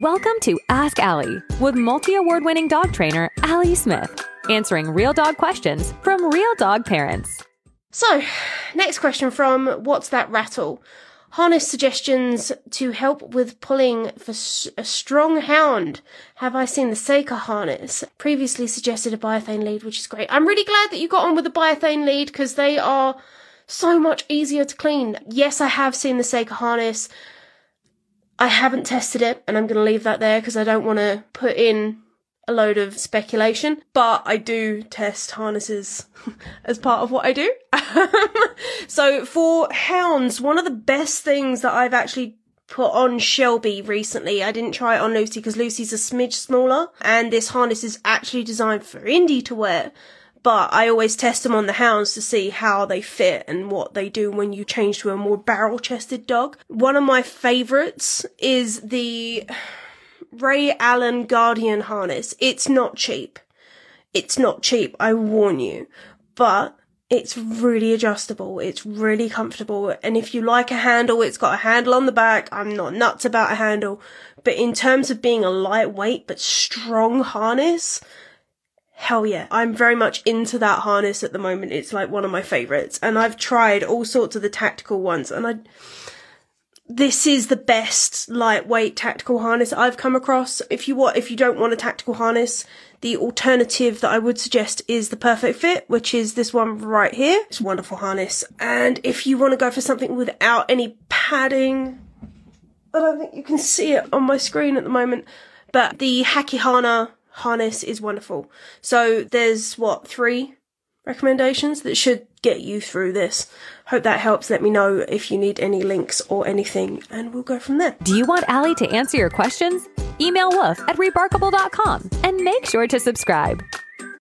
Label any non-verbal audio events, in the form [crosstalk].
Welcome to Ask Ali with multi award winning dog trainer Ali Smith, answering real dog questions from real dog parents. So, next question from What's That Rattle? Harness suggestions to help with pulling for a strong hound. Have I seen the Seika harness? Previously suggested a biothane lead, which is great. I'm really glad that you got on with the biothane lead because they are so much easier to clean. Yes, I have seen the Seika harness. I haven't tested it, and I'm going to leave that there because I don't want to put in a load of speculation. But I do test harnesses [laughs] as part of what I do. [laughs] so for hounds, one of the best things that I've actually put on Shelby recently. I didn't try it on Lucy because Lucy's a smidge smaller, and this harness is actually designed for Indy to wear but I always test them on the hounds to see how they fit and what they do when you change to a more barrel chested dog. One of my favorites is the Ray Allen Guardian harness. It's not cheap. It's not cheap, I warn you. But it's really adjustable. It's really comfortable. And if you like a handle, it's got a handle on the back. I'm not nuts about a handle. But in terms of being a lightweight but strong harness, hell yeah. I'm very much into that harness at the moment. It's like one of my favorites. And I've tried all sorts of the tactical ones and I, this is the best lightweight tactical harness I've come across. If you want, if you don't want a tactical harness, the alternative that I would suggest is the perfect fit, which is this one right here. It's a wonderful harness. And if you want to go for something without any padding, I don't think you can see it on my screen at the moment, but the Haqihana harness is wonderful. So there's what, three recommendations that should get you through this. Hope that helps. Let me know if you need any links or anything, and we'll go from there. Do you want Ali to answer your questions? Email woof at rebarkable.com and make sure to subscribe.